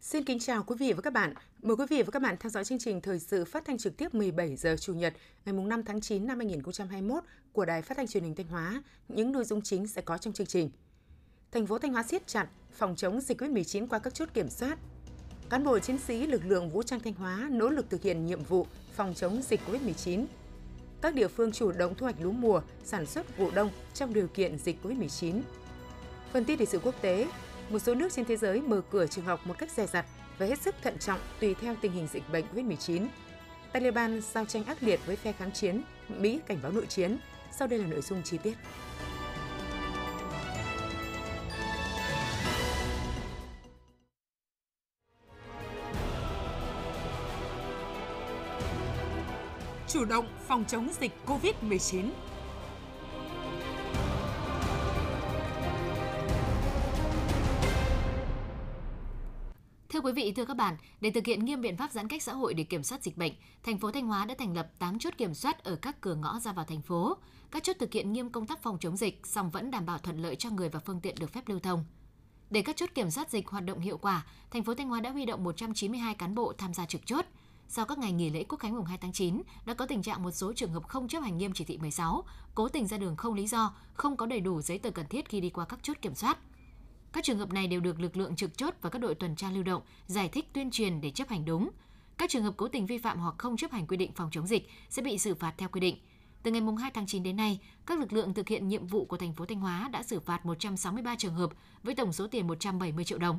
Xin kính chào quý vị và các bạn. Mời quý vị và các bạn theo dõi chương trình thời sự phát thanh trực tiếp 17 giờ Chủ nhật, ngày 5 tháng 9 năm 2021 của Đài Phát thanh Truyền hình Thanh Hóa. Những nội dung chính sẽ có trong chương trình. Thành phố Thanh Hóa siết chặt phòng chống dịch COVID-19 qua các chốt kiểm soát. Cán bộ chiến sĩ lực lượng vũ trang Thanh Hóa nỗ lực thực hiện nhiệm vụ phòng chống dịch COVID-19. Các địa phương chủ động thu hoạch lúa mùa, sản xuất vụ đông trong điều kiện dịch COVID-19. Phần tin lịch sự quốc tế, một số nước trên thế giới mở cửa trường học một cách dè dặt và hết sức thận trọng tùy theo tình hình dịch bệnh COVID-19. Taliban giao tranh ác liệt với phe kháng chiến, Mỹ cảnh báo nội chiến. Sau đây là nội dung chi tiết. Chủ động phòng chống dịch COVID-19 Thưa quý vị, thưa các bạn, để thực hiện nghiêm biện pháp giãn cách xã hội để kiểm soát dịch bệnh, thành phố Thanh Hóa đã thành lập 8 chốt kiểm soát ở các cửa ngõ ra vào thành phố. Các chốt thực hiện nghiêm công tác phòng chống dịch, song vẫn đảm bảo thuận lợi cho người và phương tiện được phép lưu thông. Để các chốt kiểm soát dịch hoạt động hiệu quả, thành phố Thanh Hóa đã huy động 192 cán bộ tham gia trực chốt. Sau các ngày nghỉ lễ Quốc khánh mùng 2 tháng 9, đã có tình trạng một số trường hợp không chấp hành nghiêm chỉ thị 16, cố tình ra đường không lý do, không có đầy đủ giấy tờ cần thiết khi đi qua các chốt kiểm soát. Các trường hợp này đều được lực lượng trực chốt và các đội tuần tra lưu động giải thích tuyên truyền để chấp hành đúng. Các trường hợp cố tình vi phạm hoặc không chấp hành quy định phòng chống dịch sẽ bị xử phạt theo quy định. Từ ngày 2 tháng 9 đến nay, các lực lượng thực hiện nhiệm vụ của thành phố Thanh Hóa đã xử phạt 163 trường hợp với tổng số tiền 170 triệu đồng.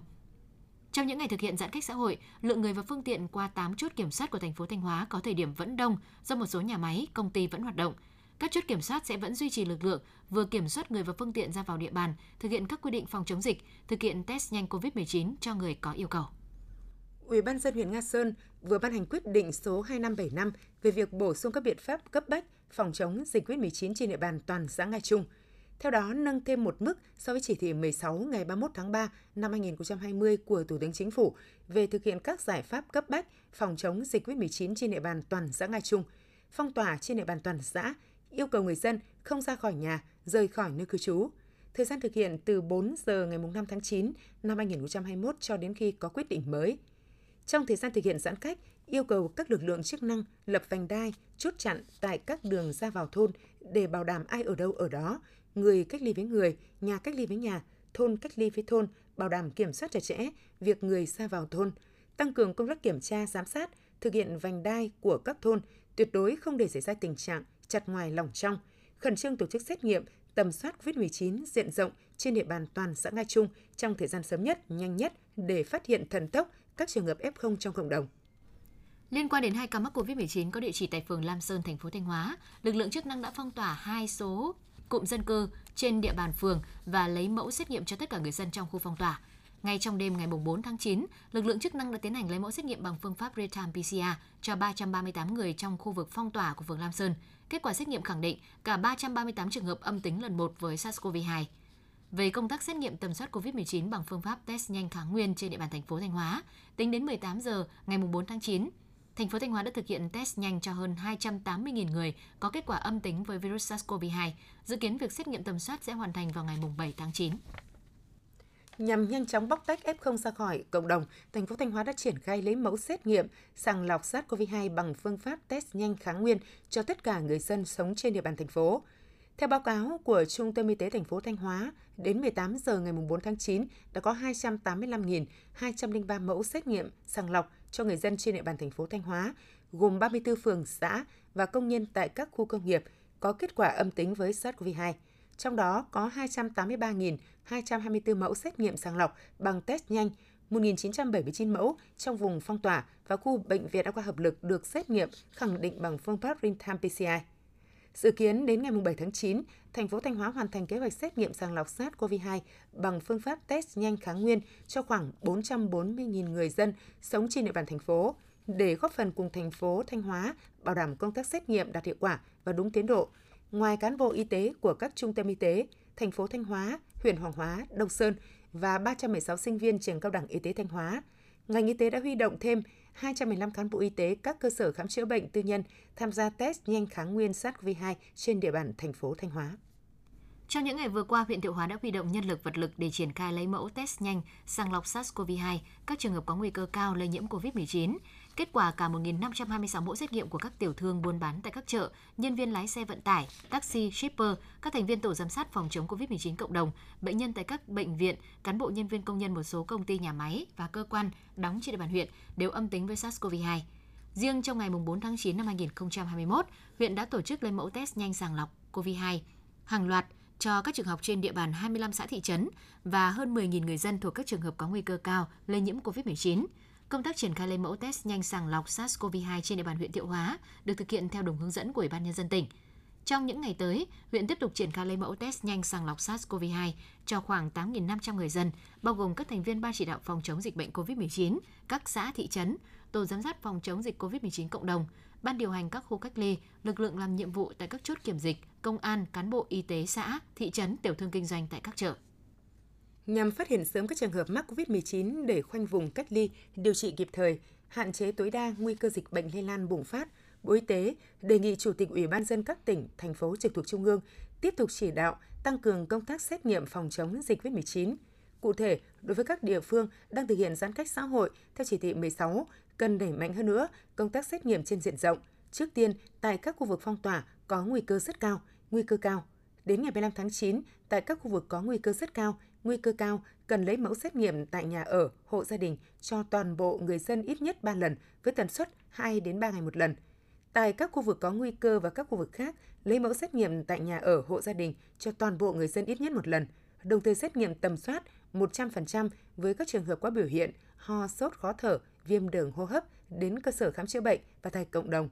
Trong những ngày thực hiện giãn cách xã hội, lượng người và phương tiện qua 8 chốt kiểm soát của thành phố Thanh Hóa có thời điểm vẫn đông do một số nhà máy, công ty vẫn hoạt động. Các chốt kiểm soát sẽ vẫn duy trì lực lượng vừa kiểm soát người và phương tiện ra vào địa bàn, thực hiện các quy định phòng chống dịch, thực hiện test nhanh COVID-19 cho người có yêu cầu. Ủy ban dân huyện Nga Sơn vừa ban hành quyết định số 2575 về việc bổ sung các biện pháp cấp bách phòng chống dịch COVID-19 trên địa bàn toàn xã Nga Trung. Theo đó, nâng thêm một mức so với chỉ thị 16 ngày 31 tháng 3 năm 2020 của Thủ tướng Chính phủ về thực hiện các giải pháp cấp bách phòng chống dịch COVID-19 trên địa bàn toàn xã Nga Trung, phong tỏa trên địa bàn toàn xã yêu cầu người dân không ra khỏi nhà, rời khỏi nơi cư trú. Thời gian thực hiện từ 4 giờ ngày 5 tháng 9 năm 2021 cho đến khi có quyết định mới. Trong thời gian thực hiện giãn cách, yêu cầu các lực lượng chức năng lập vành đai, chốt chặn tại các đường ra vào thôn để bảo đảm ai ở đâu ở đó, người cách ly với người, nhà cách ly với nhà, thôn cách ly với thôn, bảo đảm kiểm soát chặt chẽ việc người ra vào thôn, tăng cường công tác kiểm tra, giám sát, thực hiện vành đai của các thôn, tuyệt đối không để xảy ra tình trạng chặt ngoài lòng trong, khẩn trương tổ chức xét nghiệm, tầm soát COVID-19 diện rộng trên địa bàn toàn xã Nga Trung trong thời gian sớm nhất, nhanh nhất để phát hiện thần tốc các trường hợp F0 trong cộng đồng. Liên quan đến hai ca mắc COVID-19 có địa chỉ tại phường Lam Sơn, thành phố Thanh Hóa, lực lượng chức năng đã phong tỏa hai số cụm dân cư trên địa bàn phường và lấy mẫu xét nghiệm cho tất cả người dân trong khu phong tỏa. Ngay trong đêm ngày 4 tháng 9, lực lượng chức năng đã tiến hành lấy mẫu xét nghiệm bằng phương pháp real-time PCR cho 338 người trong khu vực phong tỏa của phường Lam Sơn. Kết quả xét nghiệm khẳng định cả 338 trường hợp âm tính lần 1 với SARS-CoV-2. Về công tác xét nghiệm tầm soát COVID-19 bằng phương pháp test nhanh kháng nguyên trên địa bàn thành phố Thanh Hóa, tính đến 18 giờ ngày 4 tháng 9, thành phố Thanh Hóa đã thực hiện test nhanh cho hơn 280.000 người có kết quả âm tính với virus SARS-CoV-2. Dự kiến việc xét nghiệm tầm soát sẽ hoàn thành vào ngày 7 tháng 9. Nhằm nhanh chóng bóc tách F0 ra khỏi cộng đồng, thành phố Thanh Hóa đã triển khai lấy mẫu xét nghiệm sàng lọc SARS-CoV-2 bằng phương pháp test nhanh kháng nguyên cho tất cả người dân sống trên địa bàn thành phố. Theo báo cáo của Trung tâm Y tế thành phố Thanh Hóa, đến 18 giờ ngày 4 tháng 9 đã có 285.203 mẫu xét nghiệm sàng lọc cho người dân trên địa bàn thành phố Thanh Hóa, gồm 34 phường, xã và công nhân tại các khu công nghiệp có kết quả âm tính với SARS-CoV-2 trong đó có 283.224 mẫu xét nghiệm sàng lọc bằng test nhanh, 1.979 mẫu trong vùng phong tỏa và khu bệnh viện đa khoa hợp lực được xét nghiệm khẳng định bằng phương pháp real-time PCI. Dự kiến đến ngày 7 tháng 9, thành phố Thanh Hóa hoàn thành kế hoạch xét nghiệm sàng lọc SARS-CoV-2 bằng phương pháp test nhanh kháng nguyên cho khoảng 440.000 người dân sống trên địa bàn thành phố để góp phần cùng thành phố Thanh Hóa bảo đảm công tác xét nghiệm đạt hiệu quả và đúng tiến độ, Ngoài cán bộ y tế của các trung tâm y tế, thành phố Thanh Hóa, huyện Hoàng Hóa, Đông Sơn và 316 sinh viên trường cao đẳng y tế Thanh Hóa, ngành y tế đã huy động thêm 215 cán bộ y tế các cơ sở khám chữa bệnh tư nhân tham gia test nhanh kháng nguyên SARS-CoV-2 trên địa bàn thành phố Thanh Hóa. Trong những ngày vừa qua, huyện Thiệu Hóa đã huy động nhân lực vật lực để triển khai lấy mẫu test nhanh sàng lọc SARS-CoV-2 các trường hợp có nguy cơ cao lây nhiễm COVID-19. Kết quả cả 1.526 mẫu xét nghiệm của các tiểu thương buôn bán tại các chợ, nhân viên lái xe vận tải, taxi, shipper, các thành viên tổ giám sát phòng chống COVID-19 cộng đồng, bệnh nhân tại các bệnh viện, cán bộ nhân viên công nhân một số công ty nhà máy và cơ quan đóng trên địa bàn huyện đều âm tính với SARS-CoV-2. Riêng trong ngày 4 tháng 9 năm 2021, huyện đã tổ chức lấy mẫu test nhanh sàng lọc COVID-2 hàng loạt cho các trường học trên địa bàn 25 xã thị trấn và hơn 10.000 người dân thuộc các trường hợp có nguy cơ cao lây nhiễm COVID-19. Công tác triển khai lấy mẫu test nhanh sàng lọc SARS-CoV-2 trên địa bàn huyện Thiệu Hóa được thực hiện theo đúng hướng dẫn của Ủy ban nhân dân tỉnh. Trong những ngày tới, huyện tiếp tục triển khai lấy mẫu test nhanh sàng lọc SARS-CoV-2 cho khoảng 8.500 người dân, bao gồm các thành viên ban chỉ đạo phòng chống dịch bệnh COVID-19, các xã thị trấn, tổ giám sát phòng chống dịch COVID-19 cộng đồng, ban điều hành các khu cách ly, lực lượng làm nhiệm vụ tại các chốt kiểm dịch, công an, cán bộ y tế xã, thị trấn, tiểu thương kinh doanh tại các chợ. Nhằm phát hiện sớm các trường hợp mắc COVID-19 để khoanh vùng cách ly, điều trị kịp thời, hạn chế tối đa nguy cơ dịch bệnh lây lan bùng phát, Bộ Y tế đề nghị Chủ tịch Ủy ban dân các tỉnh, thành phố trực thuộc Trung ương tiếp tục chỉ đạo tăng cường công tác xét nghiệm phòng chống dịch COVID-19. Cụ thể, đối với các địa phương đang thực hiện giãn cách xã hội theo chỉ thị 16, cần đẩy mạnh hơn nữa công tác xét nghiệm trên diện rộng. Trước tiên, tại các khu vực phong tỏa có nguy cơ rất cao, nguy cơ cao. Đến ngày 15 tháng 9, tại các khu vực có nguy cơ rất cao, nguy cơ cao cần lấy mẫu xét nghiệm tại nhà ở, hộ gia đình cho toàn bộ người dân ít nhất 3 lần với tần suất 2 đến 3 ngày một lần. Tại các khu vực có nguy cơ và các khu vực khác, lấy mẫu xét nghiệm tại nhà ở, hộ gia đình cho toàn bộ người dân ít nhất một lần, đồng thời xét nghiệm tầm soát 100% với các trường hợp có biểu hiện ho, sốt, khó thở, viêm đường hô hấp đến cơ sở khám chữa bệnh và tại cộng đồng.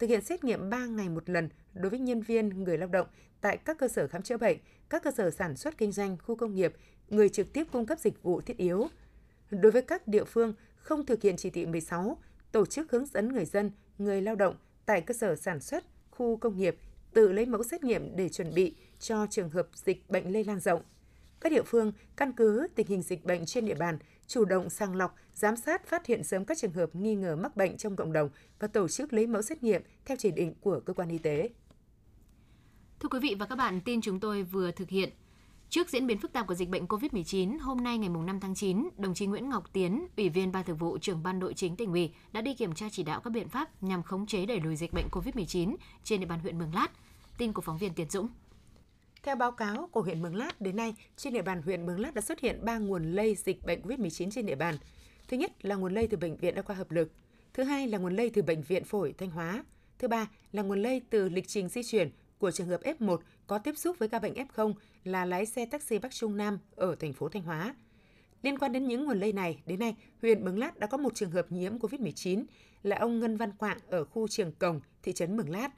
Thực hiện xét nghiệm 3 ngày một lần đối với nhân viên, người lao động tại các cơ sở khám chữa bệnh, các cơ sở sản xuất kinh doanh, khu công nghiệp, người trực tiếp cung cấp dịch vụ thiết yếu. Đối với các địa phương không thực hiện chỉ thị 16, tổ chức hướng dẫn người dân, người lao động tại cơ sở sản xuất, khu công nghiệp tự lấy mẫu xét nghiệm để chuẩn bị cho trường hợp dịch bệnh lây lan rộng. Các địa phương căn cứ tình hình dịch bệnh trên địa bàn, chủ động sàng lọc, giám sát phát hiện sớm các trường hợp nghi ngờ mắc bệnh trong cộng đồng và tổ chức lấy mẫu xét nghiệm theo chỉ định của cơ quan y tế. Thưa quý vị và các bạn, tin chúng tôi vừa thực hiện Trước diễn biến phức tạp của dịch bệnh COVID-19, hôm nay ngày 5 tháng 9, đồng chí Nguyễn Ngọc Tiến, Ủy viên Ban Thường vụ trưởng Ban Nội chính tỉnh ủy đã đi kiểm tra chỉ đạo các biện pháp nhằm khống chế đẩy lùi dịch bệnh COVID-19 trên địa bàn huyện Mường Lát. Tin của phóng viên Tiến Dũng. Theo báo cáo của huyện Mường Lát, đến nay, trên địa bàn huyện Mường Lát đã xuất hiện 3 nguồn lây dịch bệnh COVID-19 trên địa bàn. Thứ nhất là nguồn lây từ bệnh viện đa khoa hợp lực, thứ hai là nguồn lây từ bệnh viện phổi Thanh Hóa, thứ ba là nguồn lây từ lịch trình di chuyển của trường hợp F1 có tiếp xúc với ca bệnh F0 là lái xe taxi Bắc Trung Nam ở thành phố Thanh Hóa. Liên quan đến những nguồn lây này, đến nay, huyện Mường Lát đã có một trường hợp nhiễm COVID-19 là ông Ngân Văn Quạng ở khu Trường Cồng, thị trấn Mường Lát.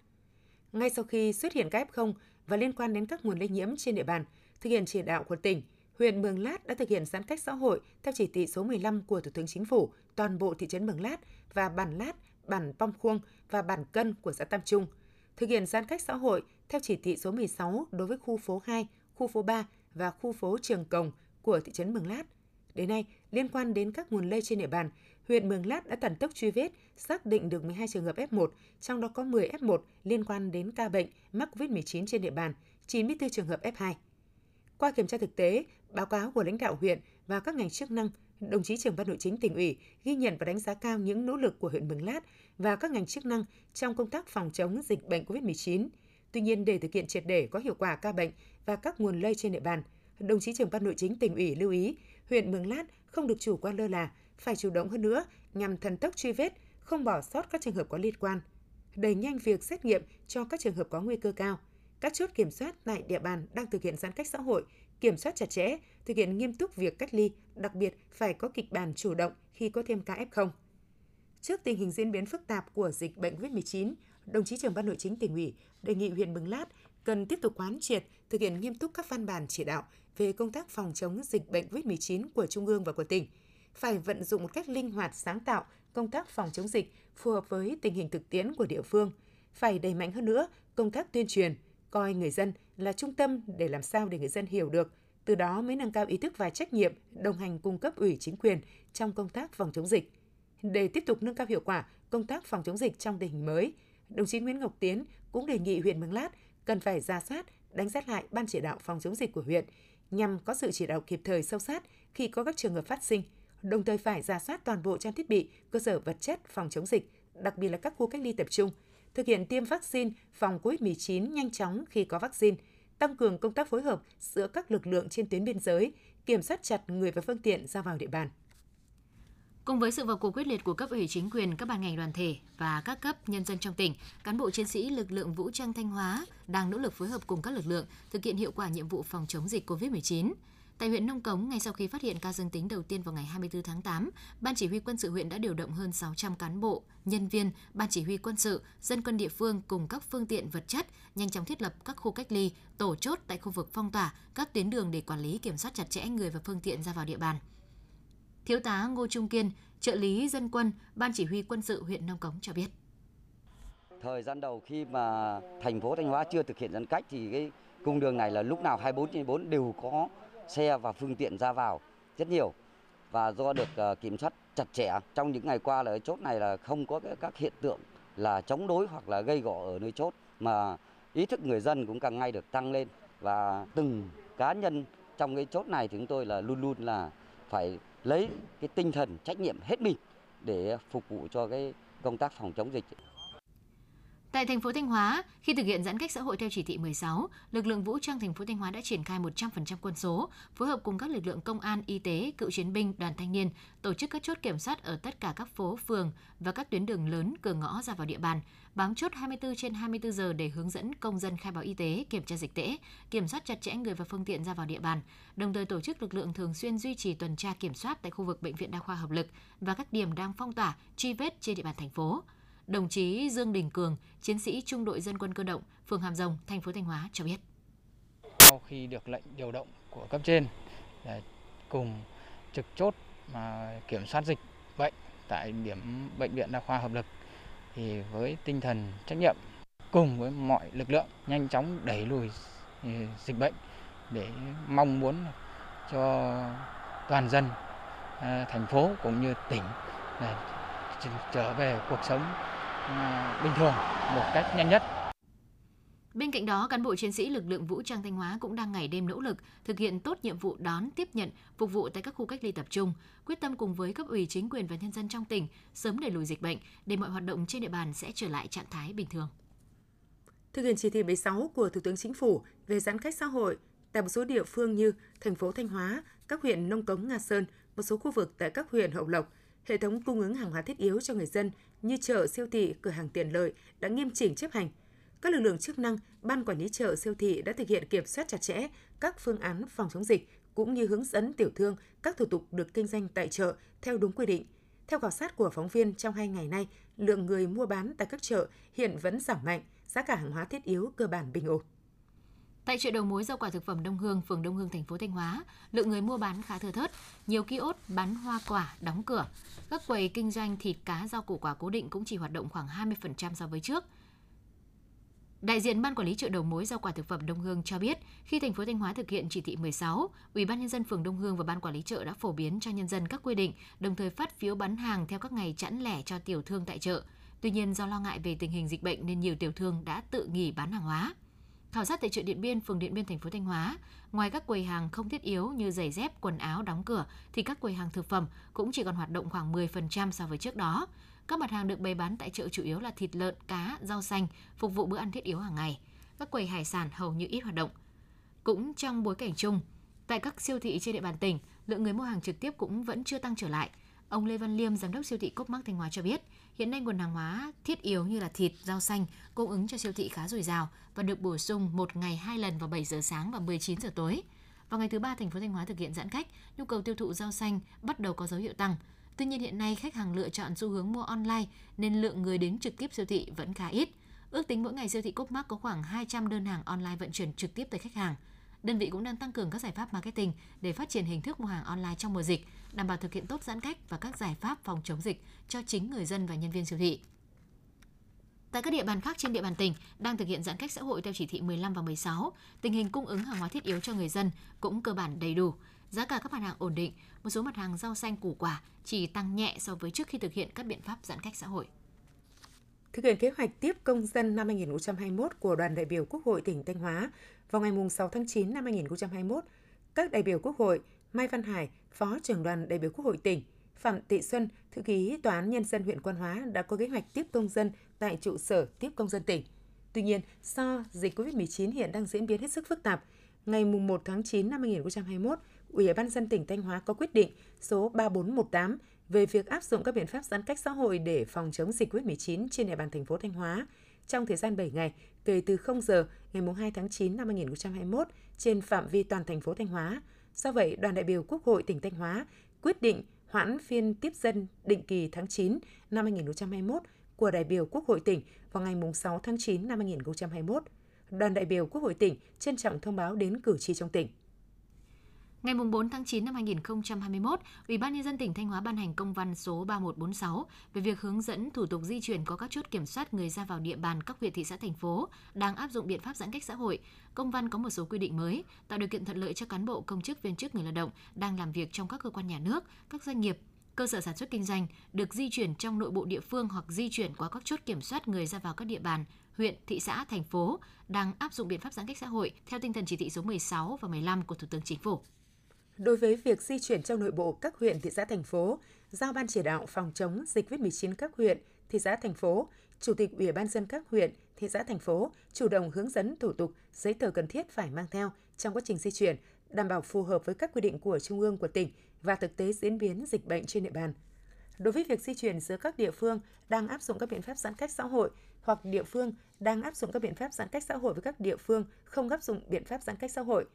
Ngay sau khi xuất hiện ca F0 và liên quan đến các nguồn lây nhiễm trên địa bàn, thực hiện chỉ đạo của tỉnh, huyện Mường Lát đã thực hiện giãn cách xã hội theo chỉ thị số 15 của Thủ tướng Chính phủ toàn bộ thị trấn Mường Lát và bản Lát, bản Pom Khuông và bản Cân của xã Tam Trung – thực hiện giãn cách xã hội theo chỉ thị số 16 đối với khu phố 2, khu phố 3 và khu phố Trường Cồng của thị trấn Mường Lát. Đến nay, liên quan đến các nguồn lây trên địa bàn, huyện Mường Lát đã thần tốc truy vết, xác định được 12 trường hợp F1, trong đó có 10 F1 liên quan đến ca bệnh mắc COVID-19 trên địa bàn, 94 trường hợp F2. Qua kiểm tra thực tế, báo cáo của lãnh đạo huyện và các ngành chức năng, đồng chí trưởng ban nội chính tỉnh ủy ghi nhận và đánh giá cao những nỗ lực của huyện Mường Lát và các ngành chức năng trong công tác phòng chống dịch bệnh COVID-19. Tuy nhiên, để thực hiện triệt để có hiệu quả ca bệnh và các nguồn lây trên địa bàn, đồng chí trưởng ban nội chính tỉnh ủy lưu ý huyện Mường Lát không được chủ quan lơ là, phải chủ động hơn nữa nhằm thần tốc truy vết, không bỏ sót các trường hợp có liên quan. Đẩy nhanh việc xét nghiệm cho các trường hợp có nguy cơ cao. Các chốt kiểm soát tại địa bàn đang thực hiện giãn cách xã hội, kiểm soát chặt chẽ, thực hiện nghiêm túc việc cách ly, đặc biệt phải có kịch bản chủ động khi có thêm ca F0. Trước tình hình diễn biến phức tạp của dịch bệnh COVID-19, đồng chí trưởng ban nội chính tỉnh ủy đề nghị huyện Mường Lát cần tiếp tục quán triệt, thực hiện nghiêm túc các văn bản chỉ đạo về công tác phòng chống dịch bệnh COVID-19 của Trung ương và của tỉnh, phải vận dụng một cách linh hoạt sáng tạo công tác phòng chống dịch phù hợp với tình hình thực tiễn của địa phương, phải đẩy mạnh hơn nữa công tác tuyên truyền, coi người dân là trung tâm để làm sao để người dân hiểu được, từ đó mới nâng cao ý thức và trách nhiệm đồng hành cung cấp ủy chính quyền trong công tác phòng chống dịch. Để tiếp tục nâng cao hiệu quả công tác phòng chống dịch trong tình hình mới, đồng chí Nguyễn Ngọc Tiến cũng đề nghị huyện Mường Lát cần phải ra soát, đánh giá lại ban chỉ đạo phòng chống dịch của huyện nhằm có sự chỉ đạo kịp thời sâu sát khi có các trường hợp phát sinh, đồng thời phải ra soát toàn bộ trang thiết bị, cơ sở vật chất phòng chống dịch, đặc biệt là các khu cách ly tập trung, thực hiện tiêm vaccine phòng COVID-19 nhanh chóng khi có vaccine, tăng cường công tác phối hợp giữa các lực lượng trên tuyến biên giới, kiểm soát chặt người và phương tiện ra vào địa bàn. Cùng với sự vào cuộc quyết liệt của cấp ủy chính quyền, các ban ngành đoàn thể và các cấp nhân dân trong tỉnh, cán bộ chiến sĩ lực lượng vũ trang Thanh Hóa đang nỗ lực phối hợp cùng các lực lượng thực hiện hiệu quả nhiệm vụ phòng chống dịch COVID-19. Tại huyện Nông Cống, ngay sau khi phát hiện ca dương tính đầu tiên vào ngày 24 tháng 8, Ban chỉ huy quân sự huyện đã điều động hơn 600 cán bộ, nhân viên, ban chỉ huy quân sự, dân quân địa phương cùng các phương tiện vật chất nhanh chóng thiết lập các khu cách ly, tổ chốt tại khu vực phong tỏa, các tuyến đường để quản lý kiểm soát chặt chẽ người và phương tiện ra vào địa bàn. Thiếu tá Ngô Trung Kiên, trợ lý dân quân, Ban chỉ huy quân sự huyện Nông Cống cho biết. Thời gian đầu khi mà thành phố Thanh Hóa chưa thực hiện giãn cách thì cái cung đường này là lúc nào 24 trên 4 đều có xe và phương tiện ra vào rất nhiều và do được uh, kiểm soát chặt chẽ trong những ngày qua là ở chốt này là không có các hiện tượng là chống đối hoặc là gây gỗ ở nơi chốt mà ý thức người dân cũng càng ngày được tăng lên và từng cá nhân trong cái chốt này thì chúng tôi là luôn luôn là phải lấy cái tinh thần trách nhiệm hết mình để phục vụ cho cái công tác phòng chống dịch. Tại thành phố Thanh Hóa, khi thực hiện giãn cách xã hội theo chỉ thị 16, lực lượng vũ trang thành phố Thanh Hóa đã triển khai 100% quân số, phối hợp cùng các lực lượng công an, y tế, cựu chiến binh, đoàn thanh niên, tổ chức các chốt kiểm soát ở tất cả các phố, phường và các tuyến đường lớn, cửa ngõ ra vào địa bàn, bám chốt 24 trên 24 giờ để hướng dẫn công dân khai báo y tế, kiểm tra dịch tễ, kiểm soát chặt chẽ người và phương tiện ra vào địa bàn, đồng thời tổ chức lực lượng thường xuyên duy trì tuần tra kiểm soát tại khu vực bệnh viện đa khoa hợp lực và các điểm đang phong tỏa, truy vết trên địa bàn thành phố. Đồng chí Dương Đình Cường, chiến sĩ trung đội dân quân cơ động, phường Hàm Rồng, thành phố Thanh Hóa cho biết. Sau khi được lệnh điều động của cấp trên để cùng trực chốt mà kiểm soát dịch bệnh tại điểm bệnh viện đa khoa hợp lực thì với tinh thần trách nhiệm cùng với mọi lực lượng nhanh chóng đẩy lùi ừ, dịch bệnh để mong muốn cho toàn dân à, thành phố cũng như tỉnh trở về cuộc sống À, bình thường một cách nhanh nhất. Bên cạnh đó, cán bộ chiến sĩ lực lượng vũ trang Thanh Hóa cũng đang ngày đêm nỗ lực thực hiện tốt nhiệm vụ đón, tiếp nhận, phục vụ tại các khu cách ly tập trung, quyết tâm cùng với cấp ủy chính quyền và nhân dân trong tỉnh sớm đẩy lùi dịch bệnh để mọi hoạt động trên địa bàn sẽ trở lại trạng thái bình thường. Thực hiện chỉ thị 16 của Thủ tướng Chính phủ về giãn cách xã hội tại một số địa phương như thành phố Thanh Hóa, các huyện Nông Cống, Nga Sơn, một số khu vực tại các huyện Hậu Lộc, hệ thống cung ứng hàng hóa thiết yếu cho người dân như chợ, siêu thị, cửa hàng tiện lợi đã nghiêm chỉnh chấp hành. Các lực lượng chức năng, ban quản lý chợ, siêu thị đã thực hiện kiểm soát chặt chẽ các phương án phòng chống dịch cũng như hướng dẫn tiểu thương các thủ tục được kinh doanh tại chợ theo đúng quy định. Theo khảo sát của phóng viên, trong hai ngày nay, lượng người mua bán tại các chợ hiện vẫn giảm mạnh, giá cả hàng hóa thiết yếu cơ bản bình ổn. Tại chợ đầu mối rau quả thực phẩm Đông Hương, phường Đông Hương, thành phố Thanh Hóa, lượng người mua bán khá thưa thớt. Nhiều kiosk bán hoa quả đóng cửa. Các quầy kinh doanh thịt cá rau củ quả cố định cũng chỉ hoạt động khoảng 20% so với trước. Đại diện Ban Quản lý chợ đầu mối rau quả thực phẩm Đông Hương cho biết, khi thành phố Thanh Hóa thực hiện chỉ thị 16, Ủy ban nhân dân phường Đông Hương và Ban Quản lý chợ đã phổ biến cho nhân dân các quy định, đồng thời phát phiếu bán hàng theo các ngày chẵn lẻ cho tiểu thương tại chợ. Tuy nhiên do lo ngại về tình hình dịch bệnh nên nhiều tiểu thương đã tự nghỉ bán hàng hóa. Khảo sát tại chợ Điện Biên, phường Điện Biên, thành phố Thanh Hóa, ngoài các quầy hàng không thiết yếu như giày dép, quần áo đóng cửa, thì các quầy hàng thực phẩm cũng chỉ còn hoạt động khoảng 10% so với trước đó. Các mặt hàng được bày bán tại chợ chủ yếu là thịt lợn, cá, rau xanh, phục vụ bữa ăn thiết yếu hàng ngày. Các quầy hải sản hầu như ít hoạt động. Cũng trong bối cảnh chung, tại các siêu thị trên địa bàn tỉnh, lượng người mua hàng trực tiếp cũng vẫn chưa tăng trở lại. Ông Lê Văn Liêm, giám đốc siêu thị Cốc Mắc Thanh Hóa cho biết, hiện nay nguồn hàng hóa thiết yếu như là thịt, rau xanh cung ứng cho siêu thị khá dồi dào và được bổ sung một ngày hai lần vào 7 giờ sáng và 19 giờ tối. Vào ngày thứ ba, thành phố Thanh Hóa thực hiện giãn cách, nhu cầu tiêu thụ rau xanh bắt đầu có dấu hiệu tăng. Tuy nhiên hiện nay khách hàng lựa chọn xu hướng mua online nên lượng người đến trực tiếp siêu thị vẫn khá ít. Ước tính mỗi ngày siêu thị Cốc Mắc có khoảng 200 đơn hàng online vận chuyển trực tiếp tới khách hàng. Đơn vị cũng đang tăng cường các giải pháp marketing để phát triển hình thức mua hàng online trong mùa dịch, đảm bảo thực hiện tốt giãn cách và các giải pháp phòng chống dịch cho chính người dân và nhân viên siêu thị. Tại các địa bàn khác trên địa bàn tỉnh đang thực hiện giãn cách xã hội theo chỉ thị 15 và 16, tình hình cung ứng hàng hóa thiết yếu cho người dân cũng cơ bản đầy đủ. Giá cả các mặt hàng ổn định, một số mặt hàng rau xanh củ quả chỉ tăng nhẹ so với trước khi thực hiện các biện pháp giãn cách xã hội. Thực hiện kế hoạch tiếp công dân năm 2021 của đoàn đại biểu Quốc hội tỉnh Thanh Hóa, vào ngày 6 tháng 9 năm 2021, các đại biểu Quốc hội Mai Văn Hải, Phó trưởng đoàn đại biểu Quốc hội tỉnh, Phạm thị Xuân, thư ký Tòa án Nhân dân huyện Quan Hóa đã có kế hoạch tiếp công dân tại trụ sở tiếp công dân tỉnh. Tuy nhiên, do dịch COVID-19 hiện đang diễn biến hết sức phức tạp, ngày 1 tháng 9 năm 2021, Ủy ban dân tỉnh Thanh Hóa có quyết định số 3418 về việc áp dụng các biện pháp giãn cách xã hội để phòng chống dịch COVID-19 trên địa bàn thành phố Thanh Hóa trong thời gian 7 ngày kể từ 0 giờ ngày 2 tháng 9 năm 2021 trên phạm vi toàn thành phố Thanh Hóa. Do vậy, đoàn đại biểu Quốc hội tỉnh Thanh Hóa quyết định hoãn phiên tiếp dân định kỳ tháng 9 năm 2021 của đại biểu Quốc hội tỉnh vào ngày 6 tháng 9 năm 2021. Đoàn đại biểu Quốc hội tỉnh trân trọng thông báo đến cử tri trong tỉnh. Ngày 4 tháng 9 năm 2021, Ủy ban nhân dân tỉnh Thanh Hóa ban hành công văn số 3146 về việc hướng dẫn thủ tục di chuyển có các chốt kiểm soát người ra vào địa bàn các huyện thị xã thành phố đang áp dụng biện pháp giãn cách xã hội. Công văn có một số quy định mới, tạo điều kiện thuận lợi cho cán bộ công chức viên chức người lao động đang làm việc trong các cơ quan nhà nước, các doanh nghiệp, cơ sở sản xuất kinh doanh được di chuyển trong nội bộ địa phương hoặc di chuyển qua các chốt kiểm soát người ra vào các địa bàn, huyện, thị xã, thành phố đang áp dụng biện pháp giãn cách xã hội theo tinh thần chỉ thị số 16 và 15 của Thủ tướng Chính phủ. Đối với việc di chuyển trong nội bộ các huyện, thị xã, thành phố, giao ban chỉ đạo phòng chống dịch COVID-19 các huyện, thị xã, thành phố, Chủ tịch Ủy ban dân các huyện, thị xã, thành phố chủ động hướng dẫn thủ tục, giấy tờ cần thiết phải mang theo trong quá trình di chuyển, đảm bảo phù hợp với các quy định của Trung ương của tỉnh và thực tế diễn biến dịch bệnh trên địa bàn. Đối với việc di chuyển giữa các địa phương đang áp dụng các biện pháp giãn cách xã hội hoặc địa phương đang áp dụng các biện pháp giãn cách xã hội với các địa phương không áp dụng biện pháp giãn cách xã hội,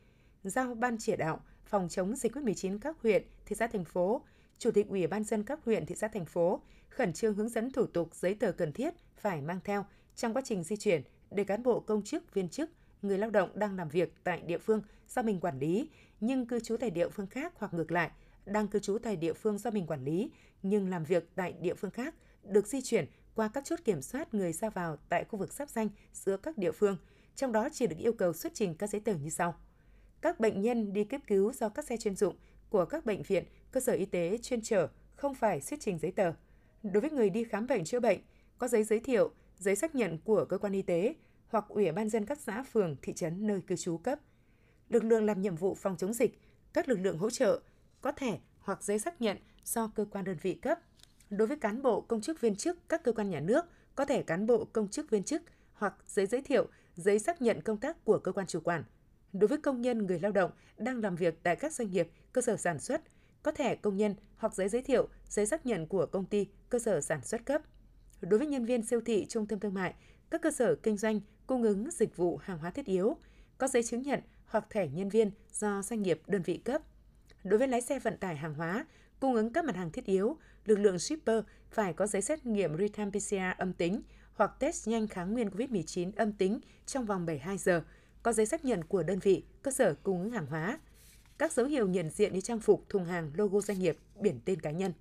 giao ban chỉ đạo phòng chống dịch COVID-19 các huyện, thị xã thành phố, Chủ tịch Ủy ban dân các huyện, thị xã thành phố khẩn trương hướng dẫn thủ tục giấy tờ cần thiết phải mang theo trong quá trình di chuyển để cán bộ công chức, viên chức, người lao động đang làm việc tại địa phương do mình quản lý nhưng cư trú tại địa phương khác hoặc ngược lại, đang cư trú tại địa phương do mình quản lý nhưng làm việc tại địa phương khác được di chuyển qua các chốt kiểm soát người ra vào tại khu vực sắp danh giữa các địa phương, trong đó chỉ được yêu cầu xuất trình các giấy tờ như sau các bệnh nhân đi cấp cứu do các xe chuyên dụng của các bệnh viện, cơ sở y tế chuyên trở không phải xuất trình giấy tờ. Đối với người đi khám bệnh chữa bệnh, có giấy giới thiệu, giấy xác nhận của cơ quan y tế hoặc ủy ban dân các xã phường, thị trấn nơi cư trú cấp. Lực lượng làm nhiệm vụ phòng chống dịch, các lực lượng hỗ trợ có thẻ hoặc giấy xác nhận do cơ quan đơn vị cấp. Đối với cán bộ, công chức viên chức các cơ quan nhà nước, có thẻ cán bộ, công chức viên chức hoặc giấy giới thiệu, giấy xác nhận công tác của cơ quan chủ quản – đối với công nhân người lao động đang làm việc tại các doanh nghiệp, cơ sở sản xuất, có thẻ công nhân hoặc giấy giới thiệu, giấy xác nhận của công ty, cơ sở sản xuất cấp. Đối với nhân viên siêu thị, trung tâm thương mại, các cơ sở kinh doanh cung ứng dịch vụ hàng hóa thiết yếu, có giấy chứng nhận hoặc thẻ nhân viên do doanh nghiệp đơn vị cấp. Đối với lái xe vận tải hàng hóa, cung ứng các mặt hàng thiết yếu, lực lượng shipper phải có giấy xét nghiệm real-time PCR âm tính hoặc test nhanh kháng nguyên COVID-19 âm tính trong vòng 72 giờ – có giấy xác nhận của đơn vị, cơ sở cung ứng hàng hóa. Các dấu hiệu nhận diện như trang phục, thùng hàng, logo doanh nghiệp, biển tên cá nhân.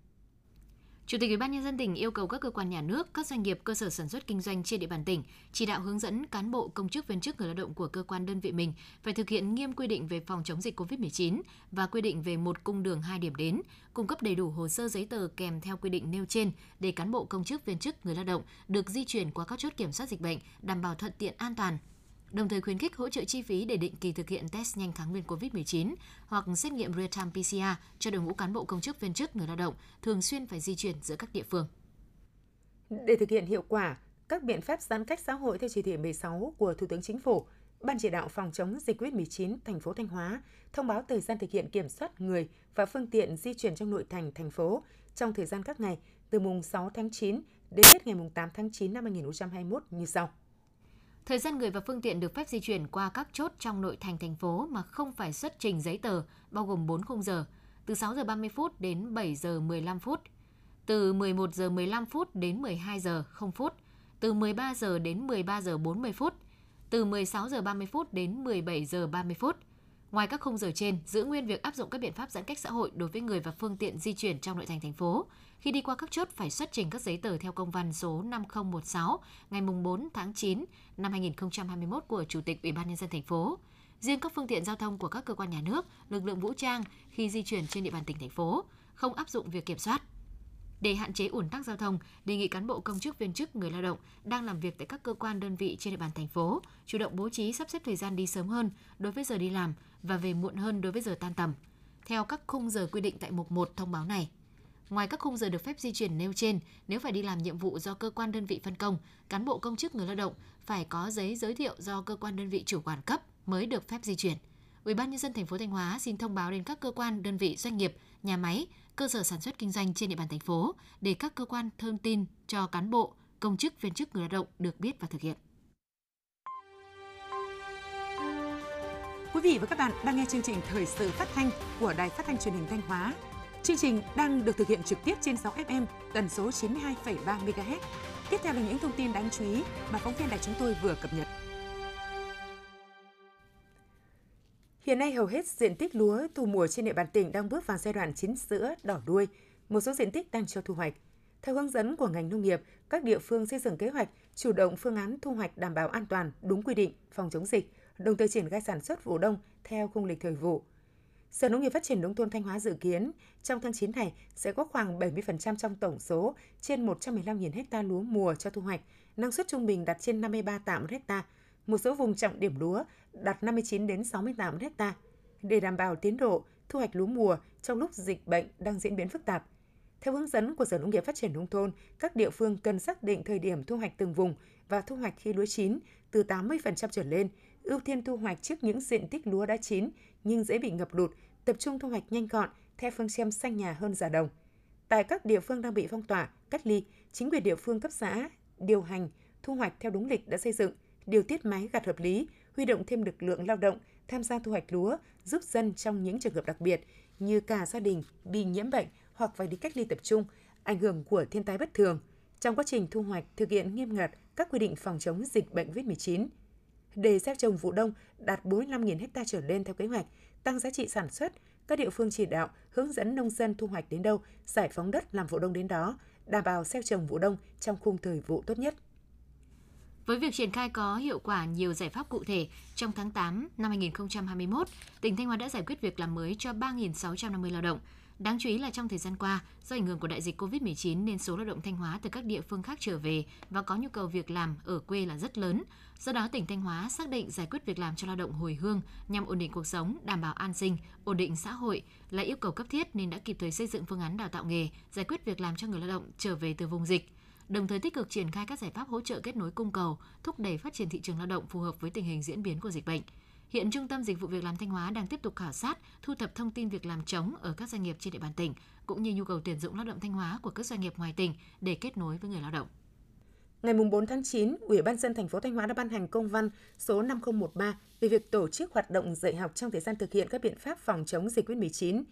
Chủ tịch Ủy ban nhân dân tỉnh yêu cầu các cơ quan nhà nước, các doanh nghiệp, cơ sở sản xuất kinh doanh trên địa bàn tỉnh chỉ đạo hướng dẫn cán bộ, công chức viên chức người lao động của cơ quan đơn vị mình phải thực hiện nghiêm quy định về phòng chống dịch COVID-19 và quy định về một cung đường hai điểm đến, cung cấp đầy đủ hồ sơ giấy tờ kèm theo quy định nêu trên để cán bộ, công chức viên chức người lao động được di chuyển qua các chốt kiểm soát dịch bệnh, đảm bảo thuận tiện an toàn, đồng thời khuyến khích hỗ trợ chi phí để định kỳ thực hiện test nhanh kháng nguyên COVID-19 hoặc xét nghiệm real-time PCR cho đội ngũ cán bộ công chức viên chức người lao động thường xuyên phải di chuyển giữa các địa phương. Để thực hiện hiệu quả các biện pháp giãn cách xã hội theo chỉ thị 16 của Thủ tướng Chính phủ, Ban chỉ đạo phòng chống dịch COVID-19 thành phố Thanh Hóa thông báo thời gian thực hiện kiểm soát người và phương tiện di chuyển trong nội thành thành phố trong thời gian các ngày từ mùng 6 tháng 9 đến hết ngày mùng 8 tháng 9 năm 2021 như sau. Thời gian người và phương tiện được phép di chuyển qua các chốt trong nội thành thành phố mà không phải xuất trình giấy tờ, bao gồm 4 khung giờ, từ 6 giờ 30 phút đến 7 giờ 15 phút, từ 11 giờ 15 phút đến 12 giờ 0 phút, từ 13 giờ đến 13 giờ 40 phút, từ 16 giờ 30 phút đến 17 giờ 30 phút. Ngoài các khung giờ trên, giữ nguyên việc áp dụng các biện pháp giãn cách xã hội đối với người và phương tiện di chuyển trong nội thành thành phố. Khi đi qua các chốt phải xuất trình các giấy tờ theo công văn số 5016 ngày 4 tháng 9 năm 2021 của Chủ tịch Ủy ban nhân dân thành phố. Riêng các phương tiện giao thông của các cơ quan nhà nước, lực lượng vũ trang khi di chuyển trên địa bàn tỉnh thành phố không áp dụng việc kiểm soát. Để hạn chế ủn tắc giao thông, đề nghị cán bộ công chức viên chức người lao động đang làm việc tại các cơ quan đơn vị trên địa bàn thành phố chủ động bố trí sắp xếp thời gian đi sớm hơn đối với giờ đi làm và về muộn hơn đối với giờ tan tầm, theo các khung giờ quy định tại mục 1 thông báo này. Ngoài các khung giờ được phép di chuyển nêu trên, nếu phải đi làm nhiệm vụ do cơ quan đơn vị phân công, cán bộ công chức người lao động phải có giấy giới thiệu do cơ quan đơn vị chủ quản cấp mới được phép di chuyển. Ủy ban nhân dân thành phố Thanh Hóa xin thông báo đến các cơ quan, đơn vị, doanh nghiệp, nhà máy, cơ sở sản xuất kinh doanh trên địa bàn thành phố để các cơ quan thông tin cho cán bộ, công chức, viên chức người lao động được biết và thực hiện. Quý vị và các bạn đang nghe chương trình Thời sự phát thanh của Đài Phát thanh Truyền hình Thanh Hóa. Chương trình đang được thực hiện trực tiếp trên 6 FM tần số 92,3 MHz. Tiếp theo là những thông tin đáng chú ý mà phóng viên đài chúng tôi vừa cập nhật. Hiện nay hầu hết diện tích lúa thu mùa trên địa bàn tỉnh đang bước vào giai đoạn chín sữa, đỏ đuôi, một số diện tích đang cho thu hoạch. Theo hướng dẫn của ngành nông nghiệp, các địa phương xây dựng kế hoạch, chủ động phương án thu hoạch đảm bảo an toàn, đúng quy định, phòng chống dịch, đồng thời triển khai sản xuất vụ đông theo khung lịch thời vụ. Sở Nông nghiệp Phát triển Nông thôn Thanh Hóa dự kiến trong tháng 9 này sẽ có khoảng 70% trong tổng số trên 115.000 ha lúa mùa cho thu hoạch, năng suất trung bình đạt trên 53 tạ một hecta. Một số vùng trọng điểm lúa đạt 59 đến 60 tạ một hecta. Để đảm bảo tiến độ thu hoạch lúa mùa trong lúc dịch bệnh đang diễn biến phức tạp, theo hướng dẫn của Sở Nông nghiệp Phát triển Nông thôn, các địa phương cần xác định thời điểm thu hoạch từng vùng và thu hoạch khi lúa chín từ 80% trở lên, ưu tiên thu hoạch trước những diện tích lúa đã chín nhưng dễ bị ngập lụt, tập trung thu hoạch nhanh gọn theo phương châm xanh nhà hơn giả đồng. Tại các địa phương đang bị phong tỏa, cách ly, chính quyền địa phương cấp xã điều hành thu hoạch theo đúng lịch đã xây dựng, điều tiết máy gặt hợp lý, huy động thêm lực lượng lao động tham gia thu hoạch lúa, giúp dân trong những trường hợp đặc biệt như cả gia đình bị nhiễm bệnh hoặc phải đi cách ly tập trung, ảnh hưởng của thiên tai bất thường. Trong quá trình thu hoạch thực hiện nghiêm ngặt các quy định phòng chống dịch bệnh COVID-19. Để gieo trồng vụ đông đạt 45.000 ha trở lên theo kế hoạch, tăng giá trị sản xuất, các địa phương chỉ đạo hướng dẫn nông dân thu hoạch đến đâu, giải phóng đất làm vụ đông đến đó, đảm bảo gieo trồng vụ đông trong khung thời vụ tốt nhất. Với việc triển khai có hiệu quả nhiều giải pháp cụ thể, trong tháng 8 năm 2021, tỉnh Thanh Hóa đã giải quyết việc làm mới cho 3.650 lao động. Đáng chú ý là trong thời gian qua, do ảnh hưởng của đại dịch COVID-19 nên số lao động Thanh Hóa từ các địa phương khác trở về và có nhu cầu việc làm ở quê là rất lớn. Do đó, tỉnh Thanh Hóa xác định giải quyết việc làm cho lao động hồi hương nhằm ổn định cuộc sống, đảm bảo an sinh, ổn định xã hội là yêu cầu cấp thiết nên đã kịp thời xây dựng phương án đào tạo nghề, giải quyết việc làm cho người lao động trở về từ vùng dịch đồng thời tích cực triển khai các giải pháp hỗ trợ kết nối cung cầu, thúc đẩy phát triển thị trường lao động phù hợp với tình hình diễn biến của dịch bệnh. Hiện Trung tâm Dịch vụ Việc làm Thanh Hóa đang tiếp tục khảo sát, thu thập thông tin việc làm trống ở các doanh nghiệp trên địa bàn tỉnh, cũng như nhu cầu tuyển dụng lao động Thanh Hóa của các doanh nghiệp ngoài tỉnh để kết nối với người lao động. Ngày 4 tháng 9, Ủy ban dân thành phố Thanh Hóa đã ban hành công văn số 5013 về việc tổ chức hoạt động dạy học trong thời gian thực hiện các biện pháp phòng chống dịch COVID-19.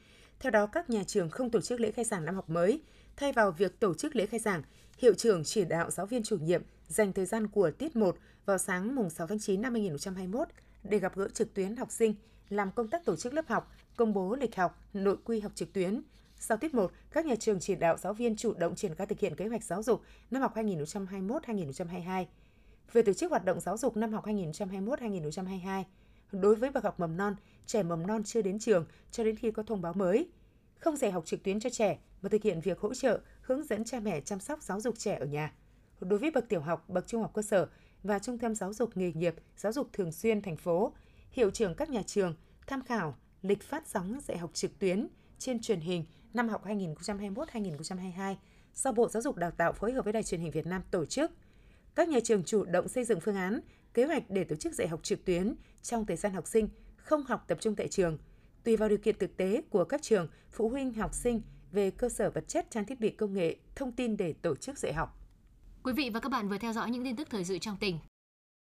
Theo đó, các nhà trường không tổ chức lễ khai giảng năm học mới. Thay vào việc tổ chức lễ khai giảng, hiệu trưởng chỉ đạo giáo viên chủ nhiệm dành thời gian của tiết 1 vào sáng mùng 6 tháng 9 năm 2021 để gặp gỡ trực tuyến học sinh, làm công tác tổ chức lớp học, công bố lịch học, nội quy học trực tuyến. Sau tiết 1, các nhà trường chỉ đạo giáo viên chủ động triển khai thực hiện kế hoạch giáo dục năm học 2021-2022. Về tổ chức hoạt động giáo dục năm học 2021-2022, đối với bậc học mầm non, trẻ mầm non chưa đến trường cho đến khi có thông báo mới. Không dạy học trực tuyến cho trẻ mà thực hiện việc hỗ trợ, hướng dẫn cha mẹ chăm sóc giáo dục trẻ ở nhà. Đối với bậc tiểu học, bậc trung học cơ sở và trung tâm giáo dục nghề nghiệp, giáo dục thường xuyên thành phố, hiệu trưởng các nhà trường tham khảo lịch phát sóng dạy học trực tuyến trên truyền hình năm học 2021-2022 do Bộ Giáo dục Đào tạo phối hợp với Đài truyền hình Việt Nam tổ chức. Các nhà trường chủ động xây dựng phương án, kế hoạch để tổ chức dạy học trực tuyến trong thời gian học sinh không học tập trung tại trường. Tùy vào điều kiện thực tế của các trường, phụ huynh học sinh về cơ sở vật chất, trang thiết bị công nghệ, thông tin để tổ chức dạy học. Quý vị và các bạn vừa theo dõi những tin tức thời sự trong tỉnh.